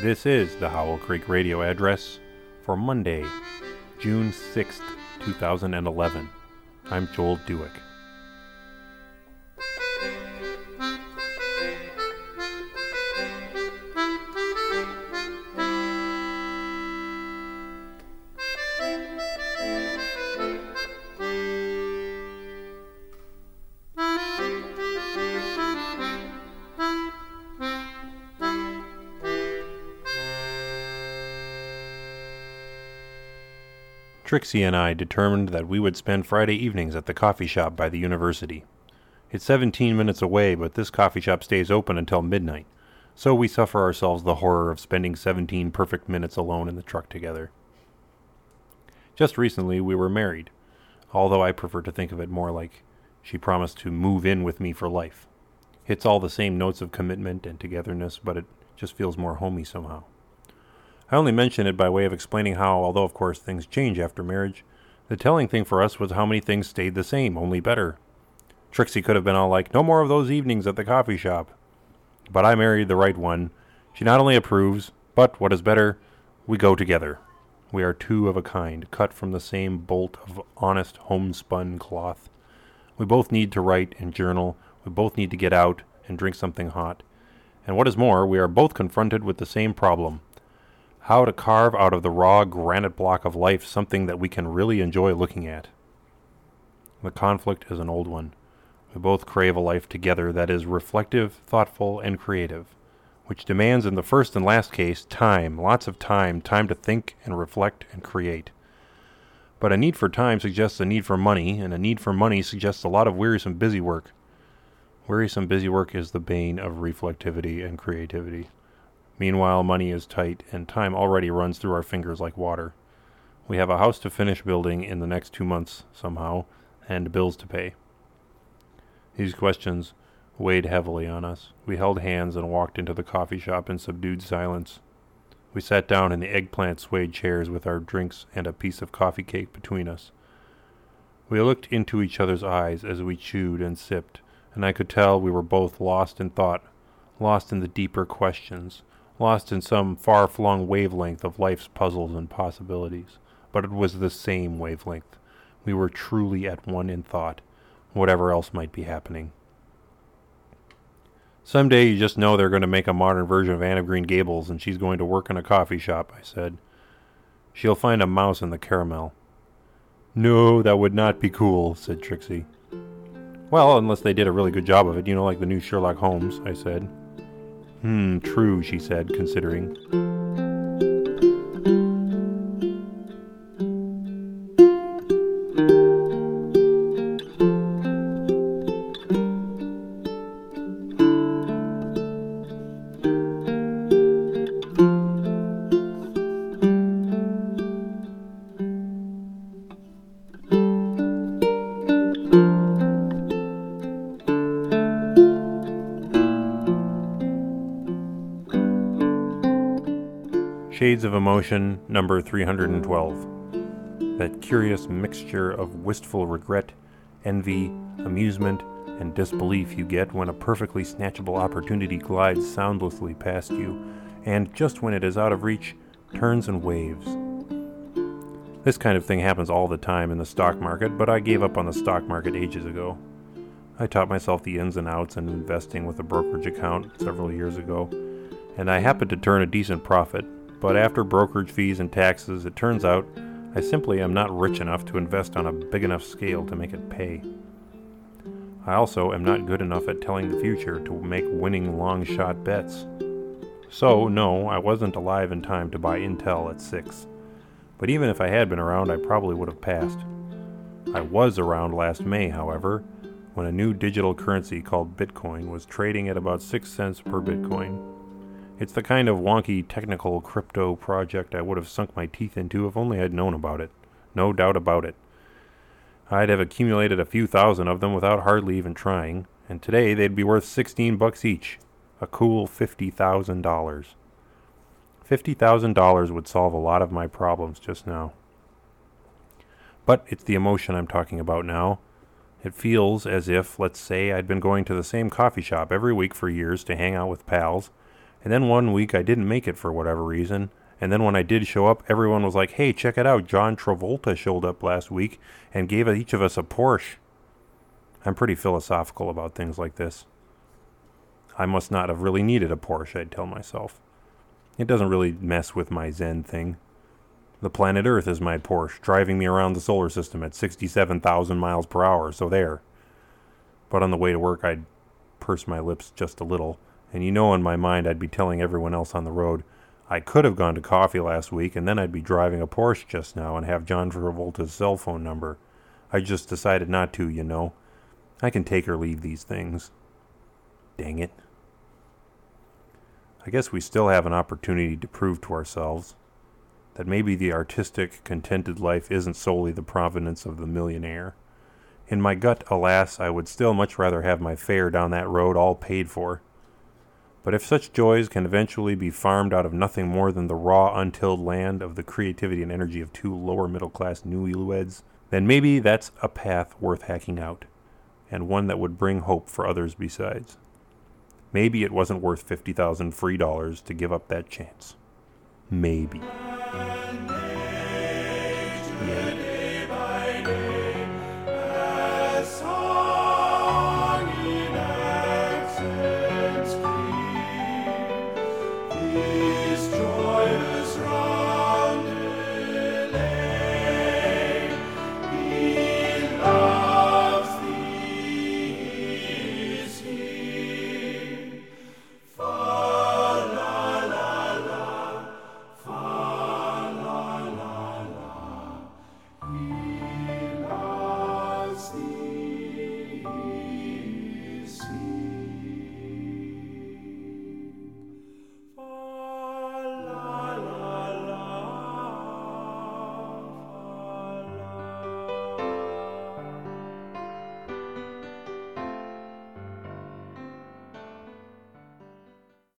This is the Howell Creek radio address for Monday, June 6th, 2011. I'm Joel Dueck. Trixie and I determined that we would spend Friday evenings at the coffee shop by the university. It's 17 minutes away, but this coffee shop stays open until midnight, so we suffer ourselves the horror of spending 17 perfect minutes alone in the truck together. Just recently, we were married, although I prefer to think of it more like she promised to move in with me for life. Hits all the same notes of commitment and togetherness, but it just feels more homey somehow. I only mention it by way of explaining how, although of course things change after marriage, the telling thing for us was how many things stayed the same, only better. Trixie could have been all like, no more of those evenings at the coffee shop. But I married the right one. She not only approves, but, what is better, we go together. We are two of a kind, cut from the same bolt of honest homespun cloth. We both need to write and journal. We both need to get out and drink something hot. And what is more, we are both confronted with the same problem how to carve out of the raw granite block of life something that we can really enjoy looking at. The conflict is an old one. We both crave a life together that is reflective, thoughtful, and creative, which demands, in the first and last case, time, lots of time, time to think and reflect and create. But a need for time suggests a need for money, and a need for money suggests a lot of wearisome busy work. Wearisome busy work is the bane of reflectivity and creativity. Meanwhile, money is tight, and time already runs through our fingers like water. We have a house to finish building in the next two months, somehow, and bills to pay. These questions weighed heavily on us. We held hands and walked into the coffee shop in subdued silence. We sat down in the eggplant suede chairs with our drinks and a piece of coffee cake between us. We looked into each other's eyes as we chewed and sipped, and I could tell we were both lost in thought, lost in the deeper questions lost in some far flung wavelength of life's puzzles and possibilities. But it was the same wavelength. We were truly at one in thought, whatever else might be happening. Someday you just know they're going to make a modern version of Anne of Green Gables and she's going to work in a coffee shop, I said. She'll find a mouse in the caramel. No, that would not be cool, said Trixie. Well, unless they did a really good job of it, you know, like the new Sherlock Holmes, I said. Hmm, true, she said, considering. Shades of Emotion, number 312. That curious mixture of wistful regret, envy, amusement, and disbelief you get when a perfectly snatchable opportunity glides soundlessly past you, and just when it is out of reach, turns and waves. This kind of thing happens all the time in the stock market, but I gave up on the stock market ages ago. I taught myself the ins and outs and investing with a brokerage account several years ago, and I happened to turn a decent profit, but after brokerage fees and taxes, it turns out I simply am not rich enough to invest on a big enough scale to make it pay. I also am not good enough at telling the future to make winning long shot bets. So, no, I wasn't alive in time to buy Intel at 6. But even if I had been around, I probably would have passed. I was around last May, however, when a new digital currency called Bitcoin was trading at about 6 cents per Bitcoin. It's the kind of wonky technical crypto project I would have sunk my teeth into if only I'd known about it. No doubt about it. I'd have accumulated a few thousand of them without hardly even trying, and today they'd be worth 16 bucks each. A cool $50,000. $50,000 would solve a lot of my problems just now. But it's the emotion I'm talking about now. It feels as if, let's say, I'd been going to the same coffee shop every week for years to hang out with pals And then one week I didn't make it for whatever reason. And then when I did show up, everyone was like, hey, check it out. John Travolta showed up last week and gave each of us a Porsche. I'm pretty philosophical about things like this. I must not have really needed a Porsche, I'd tell myself. It doesn't really mess with my Zen thing. The planet Earth is my Porsche, driving me around the solar system at 67,000 miles per hour, so there. But on the way to work, I'd purse my lips just a little, and you know in my mind I'd be telling everyone else on the road, I could have gone to coffee last week, and then I'd be driving a Porsche just now and have John Travolta's cell phone number. I just decided not to, you know. I can take or leave these things. Dang it. I guess we still have an opportunity to prove to ourselves that maybe the artistic, contented life isn't solely the providence of the millionaire. In my gut, alas, I would still much rather have my fare down that road all paid for. But if such joys can eventually be farmed out of nothing more than the raw, untilled land of the creativity and energy of two lower middle class newlyweds, then maybe that's a path worth hacking out, and one that would bring hope for others besides. Maybe it wasn't worth 50,000 free dollars to give up that chance. Maybe.